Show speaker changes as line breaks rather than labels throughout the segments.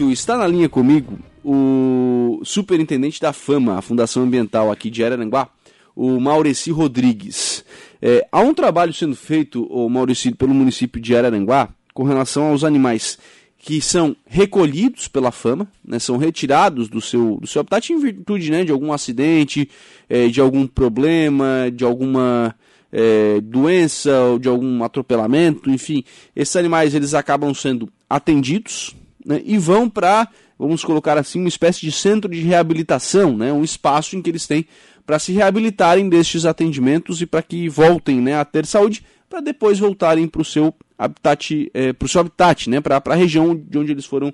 Está na linha comigo o superintendente da FAMA, a Fundação Ambiental aqui de Araranguá, o Maureci Rodrigues. É, há um trabalho sendo feito, o Maureci, pelo município de Araranguá, com relação aos animais que são recolhidos pela FAMA, né, são retirados do seu, do seu habitat em virtude né, de algum acidente, é, de algum problema, de alguma é, doença ou de algum atropelamento, enfim, esses animais eles acabam sendo atendidos né, e vão para, vamos colocar assim, uma espécie de centro de reabilitação, né, um espaço em que eles têm para se reabilitarem destes atendimentos e para que voltem né, a ter saúde, para depois voltarem para o seu habitat, é, para o seu habitat, né, para a região de onde eles foram,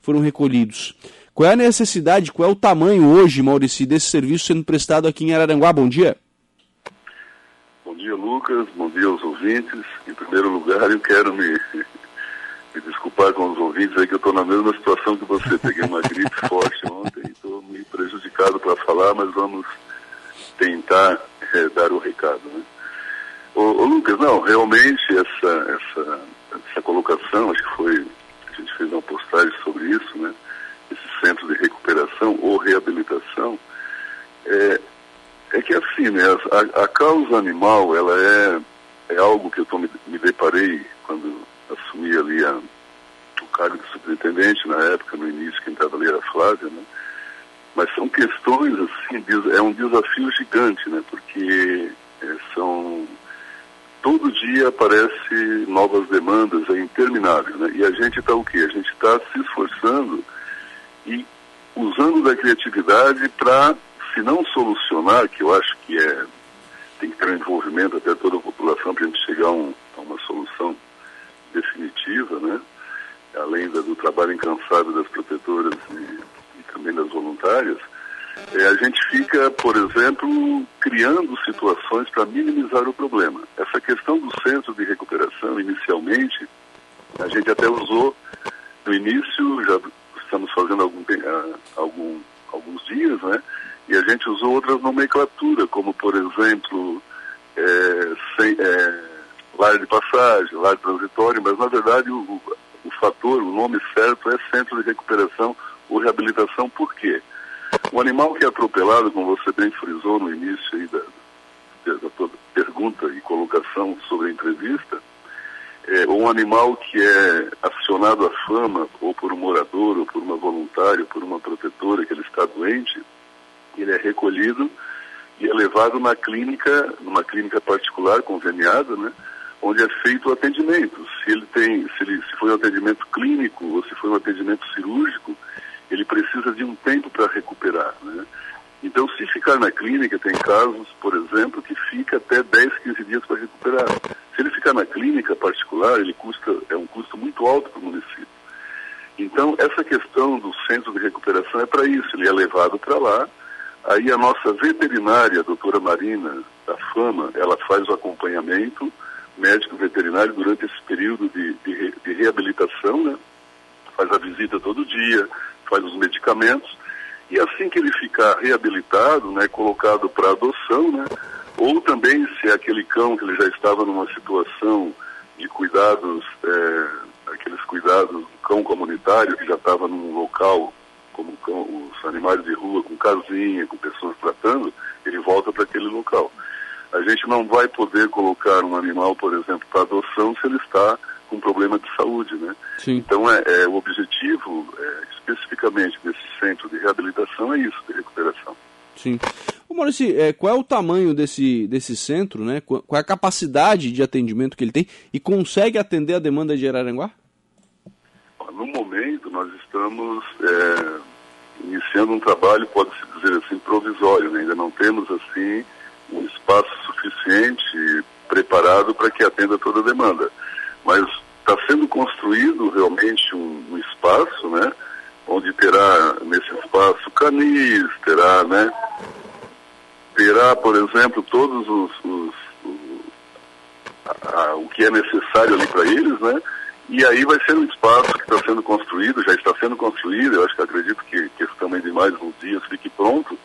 foram recolhidos. Qual é a necessidade, qual é o tamanho hoje, Maurício, desse serviço sendo prestado aqui em Araranguá? Bom dia.
Bom dia, Lucas. Bom dia aos ouvintes. Em primeiro lugar, eu quero me me desculpar com os ouvintes aí que eu estou na mesma situação que você. Peguei uma gripe forte ontem e estou meio prejudicado para falar, mas vamos tentar é, dar o recado. Né? Ô, ô, Lucas, não, realmente essa, essa, essa colocação, acho que foi, a gente fez uma postagem sobre isso, né? Esse centro de recuperação ou reabilitação, é, é que assim, né, a, a causa animal, ela é, é algo que eu tô, me, me deparei quando assumi ali a, o cargo de superintendente, na época, no início, quem estava ali era a Flávia, né? Mas são questões, assim, é um desafio gigante, né? Porque é, são... Todo dia aparece novas demandas, é interminável, né? E a gente está o quê? A gente está se esforçando e usando da criatividade para, se não solucionar, que eu acho que é tem que ter um envolvimento até toda a população para a gente chegar a, um, a uma solução definitiva, né? além do trabalho incansável das protetoras e, e também das voluntárias, é, a gente fica, por exemplo, criando situações para minimizar o problema. Essa questão do centro de recuperação, inicialmente, a gente até usou no início, já estamos fazendo algum, ah, algum, alguns dias, né? E a gente usou outras nomenclaturas, como, por exemplo, é, sem, é, lar de passagem, lar transitório, mas na verdade o, o fator, o nome certo é centro de recuperação ou reabilitação, por quê? O animal que é atropelado, como você bem frisou no início aí da, da, da pergunta e colocação sobre a entrevista, é, um animal que é acionado à fama, ou por um morador, ou por uma voluntária, ou por uma protetora, que ele está doente, ele é recolhido e é levado na clínica, numa clínica particular, conveniada, né? Onde é feito o atendimento. Se ele tem, se, ele, se foi um atendimento clínico ou se foi um atendimento cirúrgico, ele precisa de um tempo para recuperar. Né? Então, se ficar na clínica, tem casos, por exemplo, que fica até 10, 15 dias para recuperar. Se ele ficar na clínica particular, ele custa, é um custo muito alto para o município. Então, essa questão do centro de recuperação é para isso, ele é levado para lá, aí a nossa veterinária, a doutora Marina, da FAMA, ela faz o acompanhamento, médico veterinário durante esse período de, de, de reabilitação, né? Faz a visita todo dia, faz os medicamentos, e assim que ele ficar reabilitado, né, colocado para adoção, né, ou também se é aquele cão que ele já estava numa situação de cuidados, é, aqueles cuidados do cão comunitário que já estava num local, como cão, os animais de rua, com casinha, com pessoas tratando, ele volta para aquele local. A gente não vai poder colocar um animal, por exemplo, para adoção se ele está com problema de saúde, né? Sim. Então, é, é o objetivo, é, especificamente desse centro de reabilitação, é isso, de recuperação.
Sim. Ô Maurício, é, qual é o tamanho desse, desse centro, né? Qual, qual é a capacidade de atendimento que ele tem e consegue atender a demanda de Araranguá?
No momento, nós estamos é, iniciando um trabalho, pode-se dizer assim, provisório, né? ainda não temos, assim, um espaço suficiente preparado para que atenda toda a demanda. Mas está sendo construído realmente um, um, espaço, né? Onde terá nesse espaço canis, terá, né? Terá, por exemplo, todos os, os, a, a, o que é necessário ali para eles, né? E aí vai ser um espaço que está sendo construído, já está sendo construído, eu acho que acredito que questão de mais uns dias fique pronto.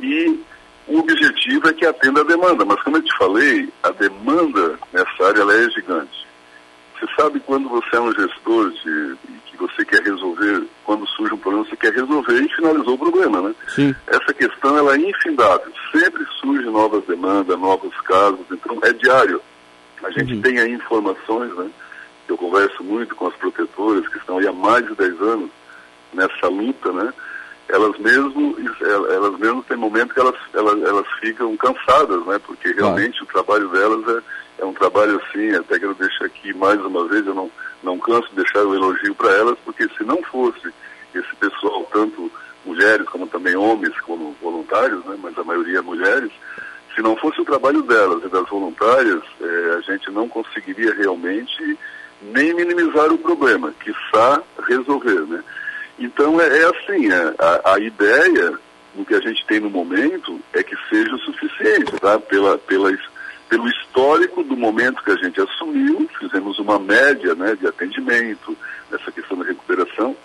E o objetivo é que atenda a demanda, mas como eu te falei, a demanda nessa área ela é gigante. Você sabe quando você é um gestor de, que você quer resolver, quando surge um problema, você quer resolver e finalizou o problema, né?
Sim.
Essa questão, ela é infindável. Sempre surgem novas demandas, novos casos, então é diário. A gente uhum. tem aí informações, né? Eu converso muito com as protetoras que estão aí há mais de 10 anos nessa luta, né? Elas mesmo, elas mesmo têm momentos que elas, elas, elas ficam cansadas, né? Porque realmente o trabalho delas é, é um trabalho assim, até que eu deixo aqui mais uma vez, eu não, não canso de deixar o elogio para elas, porque se não fosse esse pessoal, tanto mulheres como também homens como voluntários, né? Mas a maioria é mulheres, se não fosse o trabalho delas e das voluntárias, é, a gente não conseguiria realmente nem minimizar o problema, que está resolver, né? Então é, é assim, é, a, a, ideia do que a gente tem no momento é que seja o suficiente, tá? Pela, pela, pelo histórico do momento que a gente assumiu, fizemos uma média né, de atendimento, nessa questão da recuperação,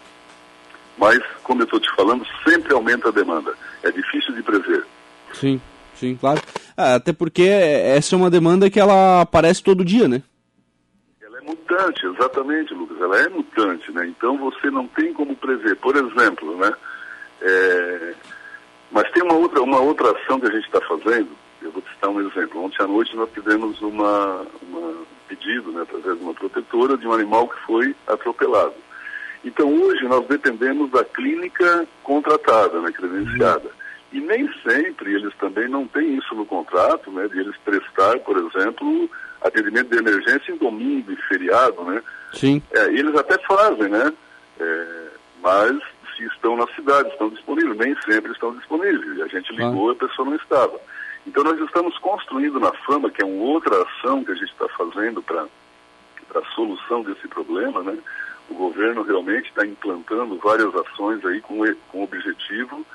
mas, como eu estou te falando, sempre aumenta a demanda. É difícil de prever.
Sim, sim, claro. Ah, até porque essa é uma demanda que ela aparece todo dia, né?
Mutante, exatamente, Lucas. Ela é mutante, né? Então você não tem como prever. Por exemplo, né? É... Mas tem uma outra, uma outra ação que a gente está fazendo. Eu vou te citar um exemplo. Ontem à noite nós tivemos uma, uma pedido, né, através de uma protetora, de um animal que foi atropelado. Então hoje nós dependemos da clínica contratada, né, credenciada. E nem sempre eles também não têm isso no contrato, né, de eles prestar, por exemplo, atendimento de emergência em domingo e feriado, né?
Sim.
É, eles até fazem, né? É, mas se estão na cidade, estão disponíveis, nem sempre estão disponíveis. A gente ligou e a pessoa não estava. Então nós estamos construindo na Fama, que é uma outra ação que a gente está fazendo para a solução desse problema, né? O governo realmente está implantando várias ações aí com, com o objetivo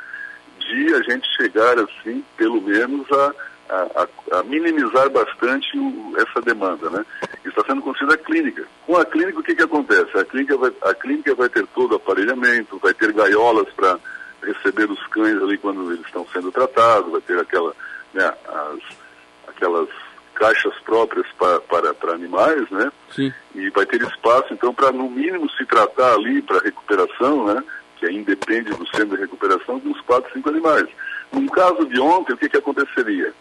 de a gente chegar assim, pelo menos a a, a, minimizar bastante o, essa demanda, né? Está sendo construída a clínica. Com a clínica, o que, que acontece? A clínica, vai, a clínica vai ter todo o aparelhamento, vai ter gaiolas para receber os cães ali quando eles estão sendo tratados, vai ter aquela, né, as, aquelas caixas próprias para, para, para animais, né?
Sim.
E vai ter espaço, então, para no mínimo se tratar ali para recuperação, né? Que aí independe do centro de recuperação de uns 4, 5 animais. No caso de ontem, o que, que aconteceria?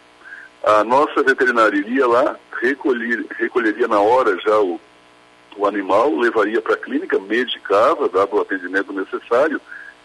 a nossa veterinária iria lá, recolher, recolheria na hora já o, o animal, levaria para a clínica, medicava, dava o atendimento necessário,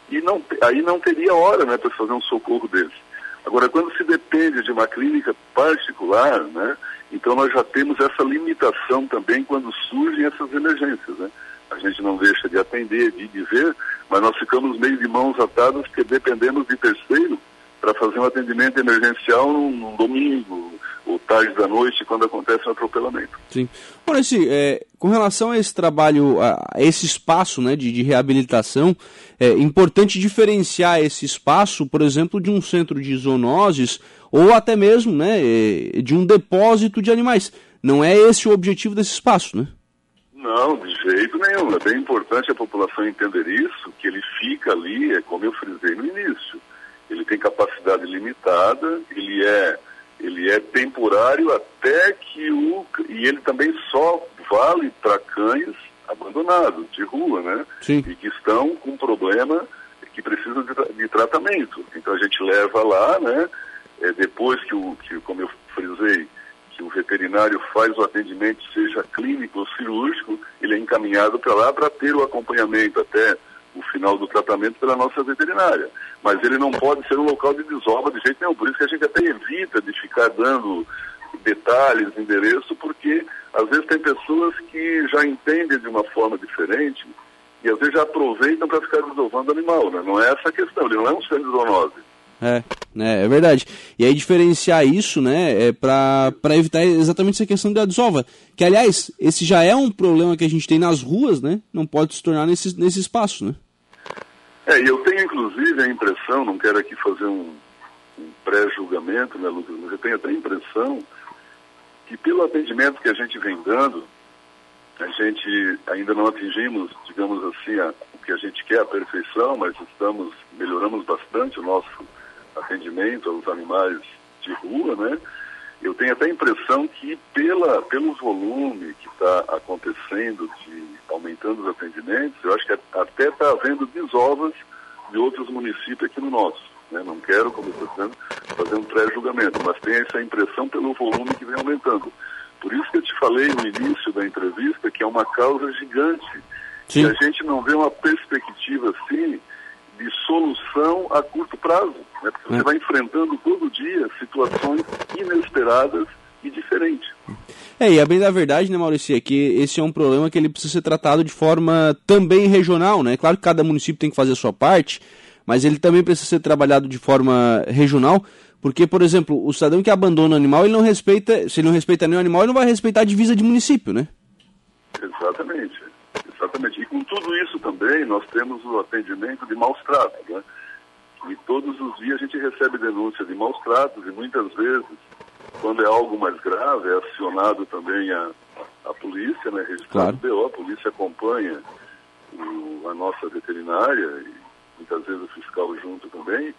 e não, aí não teria hora né, para fazer um socorro desse. Agora, quando se depende de uma clínica particular, né, então nós já temos essa limitação também quando surgem essas emergências. Né? A gente não deixa de atender, de dizer, mas nós ficamos meio de mãos atadas porque dependemos de terceiro para fazer um atendimento emergencial num, domingo ou tarde da noite, quando acontece um atropelamento.
Sim. Ora, esse, é, com relação a esse trabalho, a, esse espaço né, de, de reabilitação, é importante diferenciar esse espaço, por exemplo, de um centro de zoonoses ou até mesmo né, é, de um depósito de animais. Não é esse o objetivo desse espaço, né?
Não, de jeito nenhum. É bem importante a população entender isso, que ele fica ali, é como eu frisei no início ele tem capacidade limitada, ele é, ele é temporário até que o. E ele também só vale para cães abandonados, de rua, né?
Sim.
E que estão com problema que precisam de, de tratamento. Então a gente leva lá, né? É, depois que o, que, como eu frisei, que o veterinário faz o atendimento, seja clínico ou cirúrgico, ele é encaminhado para lá para ter o acompanhamento até o final do tratamento pela nossa veterinária. Mas ele não pode ser um local de desova de jeito nenhum. Por isso que a gente até evita de ficar dando detalhes, endereço, porque às vezes tem pessoas que já entendem de uma forma diferente e às vezes já aproveitam para ficar desovando animal. Né? Não é essa a questão, ele não é um centro de zoonose.
É, é, é, verdade. E aí diferenciar isso, né, é para evitar exatamente essa questão da desova. Que, aliás, esse já é um problema que a gente tem nas ruas, né? Não pode se tornar nesse, nesse espaço, né?
É, e eu tenho inclusive a impressão, não quero aqui fazer um, um pré-julgamento, né, Lucas, mas eu tenho até a impressão que pelo atendimento que a gente vem dando, a gente ainda não atingimos, digamos assim, a, o que a gente quer, a perfeição, mas estamos, melhoramos bastante o nosso atendimento aos animais de rua, né? Eu tenho até a impressão que pela, pelo volume que está acontecendo, de, aumentando os atendimentos, eu acho que até está havendo desovas de outros municípios aqui no nosso. Né? Não quero, como estou dizendo, fazer um pré-julgamento, mas tenho essa impressão pelo volume que vem aumentando. Por isso que eu te falei no início da entrevista que é uma causa gigante. Sim. E a gente não vê uma perspectiva assim de solução a curto prazo. Né? Porque você é. vai enfrentando todo dia situações inesperadas e diferentes.
É, e a bem da verdade, né, Maurício, é que esse é um problema que ele precisa ser tratado de forma também regional, né? Claro que cada município tem que fazer a sua parte, mas ele também precisa ser trabalhado de forma regional, porque, por exemplo, o cidadão que abandona o animal, ele não respeita, se ele não respeita nenhum animal, ele não vai respeitar a divisa de município, né?
Exatamente. Exatamente. E com tudo isso também, nós temos o atendimento de maus tratos, né? E todos os dias a gente recebe denúncia de maus tratos e muitas vezes, quando é algo mais grave, é acionado também a, a polícia, né? Registrado claro. BO, a polícia acompanha o, a nossa veterinária e muitas vezes o fiscal junto também.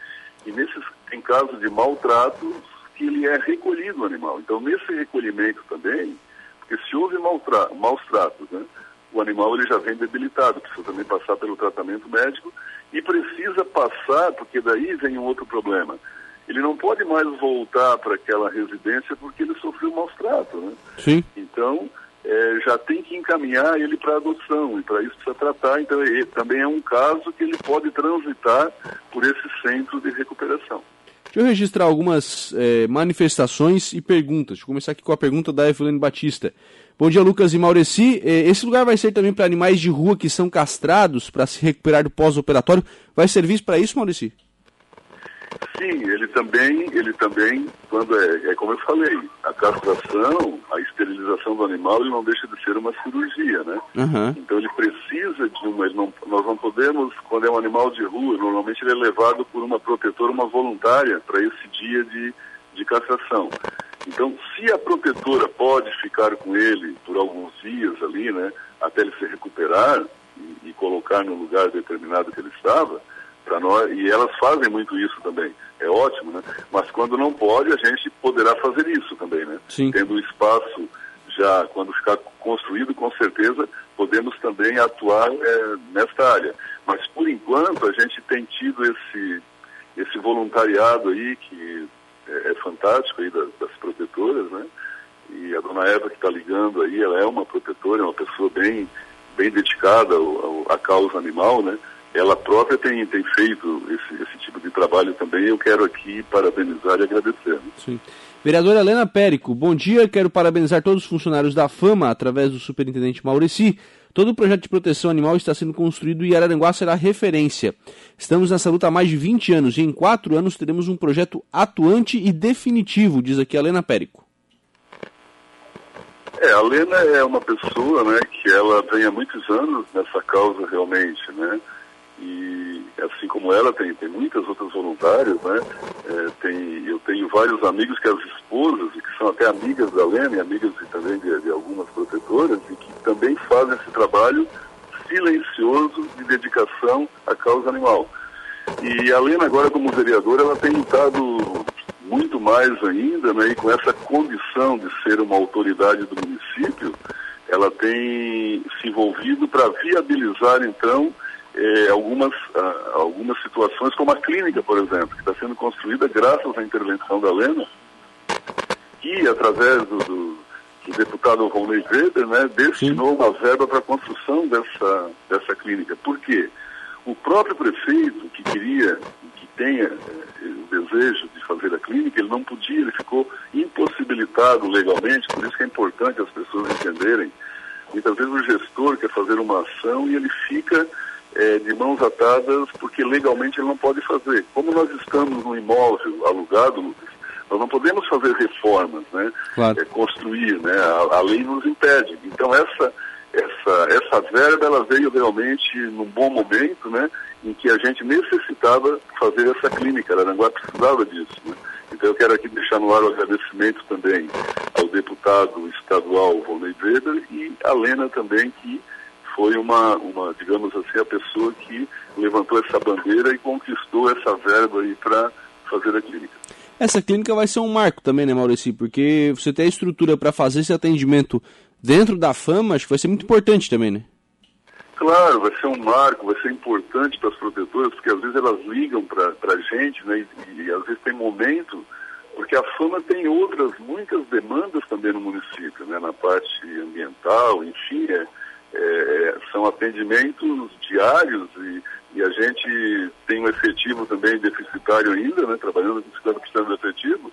E nesses, tem casos de maltratos que ele é recolhido o animal. Então, nesse recolhimento também, porque se houve maus tratos, né? O animal ele já vem debilitado, precisa também passar pelo tratamento médico e precisa passar, porque daí vem um outro problema. Ele não pode mais voltar para aquela residência porque ele sofreu maus tratos, né?
Sim.
Então, é, já tem que encaminhar ele para adoção e para isso precisa tratar. Então, também é um caso que ele pode transitar por esse centro de recuperação.
Deixa eu registrar algumas é, manifestações e perguntas. Deixa eu começar aqui com a pergunta da Evelyn Batista. Bom dia, Lucas e Maureci. É, esse lugar vai ser também para animais de rua que são castrados para se recuperar do pós-operatório. Vai servir para isso, Maureci?
Sim, ele também, ele também, quando é, é como eu falei, a castração, a esterilização do animal, ele não deixa de ser uma cirurgia, né?
Uhum.
Então ele precisa de uma, não, nós não podemos, quando é um animal de rua, normalmente ele é levado por uma protetora, uma voluntária, para esse dia de, de castração. Então, se a protetora pode ficar com ele por alguns dias ali, né, até ele se recuperar e, e colocar no lugar determinado que ele estava, para nós, e elas fazem muito isso também, é ótimo, né? Mas quando não pode, a gente poderá fazer isso também, né?
Sim.
Tendo o espaço já, quando ficar construído, com certeza podemos também atuar é, nesta área. Mas por enquanto a gente tem tido esse, esse voluntariado aí que é, é fantástico aí das, das, protetoras, né? E a dona Eva que está ligando aí, ela é uma protetora, é uma pessoa bem, bem dedicada ao, à causa animal, né? ela própria tem, tem feito esse, esse tipo de trabalho também. Eu quero aqui parabenizar e agradecer.
Sim. Vereadora Helena Périco, bom dia. Quero parabenizar todos os funcionários da Fama, através do superintendente Maureci. Todo o projeto de proteção animal está sendo construído e Araranguá será referência. Estamos nessa luta há mais de 20 anos e em quatro anos teremos um projeto atuante e definitivo, diz aqui a Helena Périco.
É, a Helena é uma pessoa né, que ela vem há muitos anos nessa causa realmente, né? E assim como ela tem, tem muitas outras voluntárias, né? É, tem, eu tenho vários amigos que as esposas que são até amigas da Lena e amigas também de, de, algumas protetoras e que também fazem esse trabalho silencioso de dedicação à causa animal. E a Lena agora como vereadora ela tem lutado muito mais ainda, né? E com essa condição de ser uma autoridade do município, ela tem se envolvido para viabilizar então é, algumas, ah, algumas situações, como a clínica, por exemplo, que está sendo construída graças à intervenção da Lena, e através do, do, do deputado Ronley Weber, né, destinou Sim. uma verba para a construção dessa, dessa clínica. Por quê? O próprio prefeito que queria, que tenha eh, o desejo de fazer a clínica, ele não podia, ele ficou impossibilitado legalmente, por isso que é importante as pessoas entenderem. Muitas vezes o gestor quer fazer uma ação e ele fica é, de mãos atadas porque legalmente ele não pode fazer. Como nós estamos num imóvel alugado, Lucas, nós não podemos fazer reformas, né?
Claro.
É, construir, né? A, a, lei nos impede. Então essa essa essa verba ela veio realmente num bom momento, né? Em que a gente necessitava fazer essa clínica. A Aranguá precisava disso, né? Então eu quero aqui deixar no ar o agradecimento também ao deputado estadual Volney Weber e a Lena também que foi uma, uma, digamos assim, a pessoa que levantou essa bandeira e conquistou essa verba aí para fazer a clínica.
essa clínica vai ser um marco também, né, Maurício? Porque você ter a estrutura para fazer esse atendimento dentro da fama, acho que vai ser muito importante também, né?
Claro, vai ser um marco, vai ser importante para as protetoras, porque às vezes elas ligam para a gente, né, e, e, às vezes tem momento, porque a fama tem outras, muitas demandas também no município, né, na parte ambiental, enfim, é, é, são atendimentos diários e, e, a gente tem um efetivo também deficitário ainda, né, trabalhando com 50% do efetivo,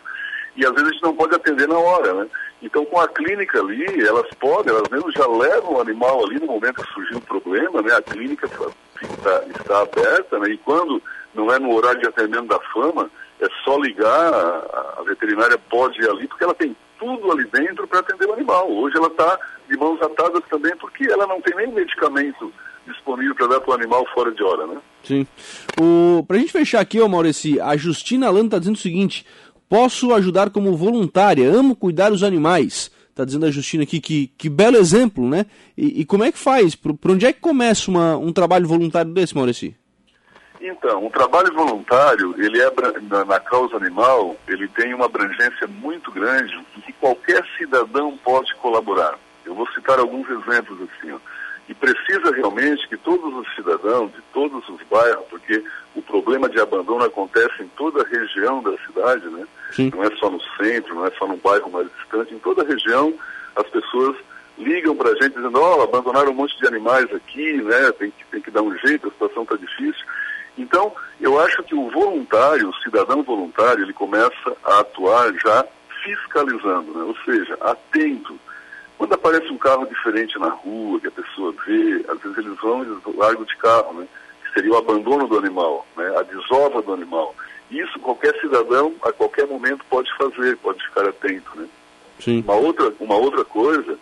e às vezes a gente não pode atender na hora, né? Então, com a clínica ali, elas podem, elas mesmo já levam o animal ali no momento que surgiu um problema, né? A clínica está, está aberta, né? E quando não é no horário de atendimento da fama, é só ligar, a, a veterinária pode ir ali, porque ela tem tudo ali dentro para atender o animal. Hoje ela está de mãos atadas também, porque ela não tem nem medicamento disponível para dar para o animal fora de hora, né?
Sim. Para a gente fechar aqui, ô Maurici, a Justina Lando está dizendo o seguinte, Posso ajudar como voluntária, amo cuidar dos animais. Está dizendo a Justina aqui que, que belo exemplo, né? E, e como é que faz? Por, onde é que começa uma, um trabalho voluntário desse, Maurício?
Então, o trabalho voluntário, ele é na, causa animal, ele tem uma abrangência muito grande que qualquer cidadão pode colaborar. Eu vou citar alguns exemplos assim. Ó. E precisa realmente que todos os cidadãos de todos os bairros, porque o problema de abandono acontece em toda a região da cidade, né? Sim. Não é só no centro, não é só no bairro mais distante, em toda a região as pessoas ligam para a gente dizendo, ó, oh, abandonaram um monte de animais aqui, né? Tem que, tem que dar um jeito, a situação está difícil. Então, eu acho que o voluntário, o cidadão voluntário, ele começa a atuar já fiscalizando, né? ou seja, atento. Quando aparece um carro diferente na rua, que a pessoa vê, às vezes eles vão e largam de carro, né? Que seria o abandono do animal, né? A desova do animal. Isso qualquer cidadão, a qualquer momento, pode fazer, pode ficar atento, né? Sim. Uma outra, uma outra coisa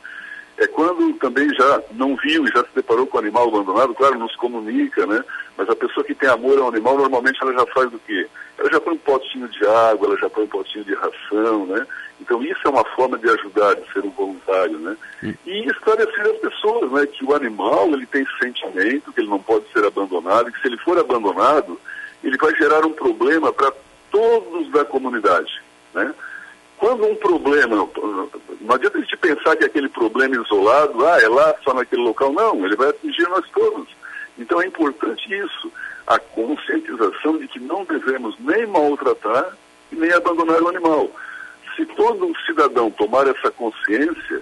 é quando também já não viu e já se deparou com o animal abandonado, claro, nos comunica, né? Mas a pessoa que tem amor ao animal, normalmente ela já faz o quê? Ela já põe um potinho de água, ela já põe um potinho de ração, né? Então isso é uma forma de ajudar, de ser um voluntário, né? Hum. E esclarecer as pessoas, né? Que o animal, ele tem sentimento, que ele não pode ser abandonado, e que se ele for abandonado, ele vai gerar um problema para todos da comunidade, né? Quando um problema, não adianta a gente pensar que aquele problema isolado, ah, é lá, só naquele local, não, ele vai atingir nós todos. Então é importante isso, a conscientização de que não devemos nem maltratar e nem abandonar o animal. Se todo um cidadão tomar essa consciência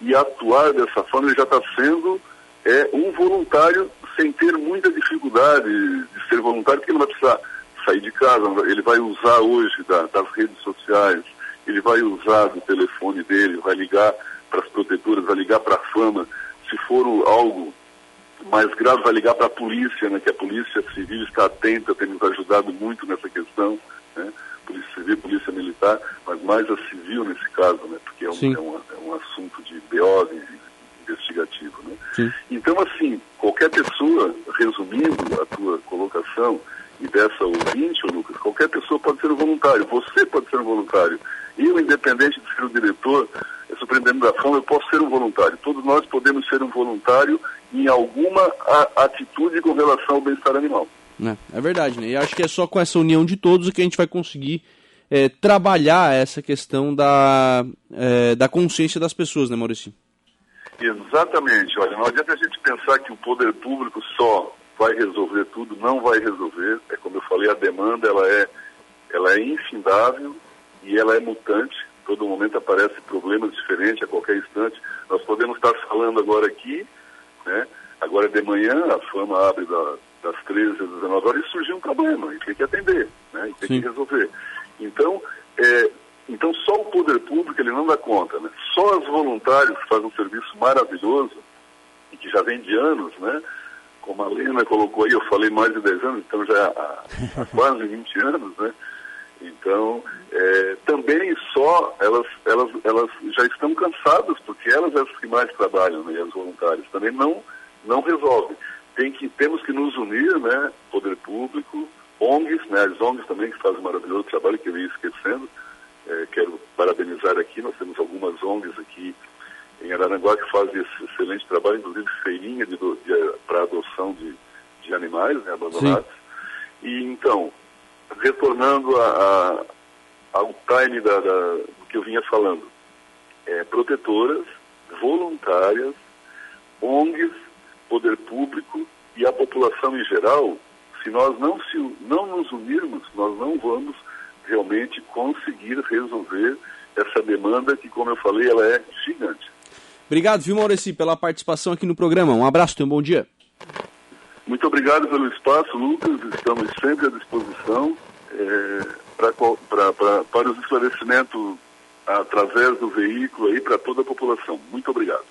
e atuar dessa forma, ele já está sendo é, um voluntário sem ter muita dificuldade de ser voluntário, porque ele não vai precisar sair de casa, ele vai usar hoje da, das redes sociais, ele vai usar do telefone dele, vai ligar para as protetoras, vai ligar para a fama. Se for algo mais grave, vai ligar para a polícia, né, que a polícia civil está atenta, tem nos ajudado muito nessa questão, né, polícia civil, polícia militar, mas mais a civil nesse caso, né, porque é um, é um, é um assunto de BO investigativo. Né. Então, assim, qualquer pessoa, resumindo a tua colocação, e dessa ouvinte, Lucas, qualquer pessoa pode ser um voluntário, você pode ser um voluntário. Eu, independente de ser o diretor, é superintendente da fama, eu posso ser um voluntário. Todos nós podemos ser um voluntário em alguma atitude com relação ao bem-estar animal.
É, é, verdade, né? E acho que é só com essa união de todos que a gente vai conseguir é, trabalhar essa questão da, é, da consciência das pessoas, né, Maurício?
Exatamente. Olha, não adianta a gente pensar que o poder público só vai resolver tudo, não vai resolver. É como eu falei, a demanda ela é, ela é infindável e ela é mutante. Todo momento aparece problemas diferentes a qualquer instante. Nós podemos estar falando agora aqui, né? Agora de manhã a fama abre da, das 13 às 19 horas e surgiu um problema e tem que atender, né? E tem Sim. que resolver. Então, é, então só o poder público ele não dá conta, né? Só os voluntários que fazem um serviço maravilhoso e que já vem de anos, né? Como a Lena colocou aí, eu falei mais de 10 anos, então já há, há quase 20 anos, né? Então, é, também só elas, elas, elas já estão cansadas, porque elas são as que mais trabalham, né, as voluntárias, também não, não resolvem. Tem que, temos que nos unir, né, poder público, ONGs, né, as ONGs também que fazem um maravilhoso trabalho, que eu ia esquecendo, é, quero parabenizar aqui, nós temos algumas ONGs aqui em Araranguá que fazem esse excelente trabalho, inclusive feirinha de, de, para adoção de, de animais né, abandonados. Sim. E então, retornando a, ao time da, da, do que eu vinha falando. É, protetoras, voluntárias, ONGs, poder público e a população em geral, se nós não, se, não nos unirmos, nós não vamos realmente conseguir resolver essa demanda que, como eu falei, ela é gigante.
Obrigado, viu, Maurici, pela participação aqui no programa. Um abraço, tenha um bom dia.
Muito obrigado pelo espaço, Lucas. Estamos sempre à disposição é, pra, pra, pra, para os esclarecimentos através do veículo aí para toda a população. Muito obrigado.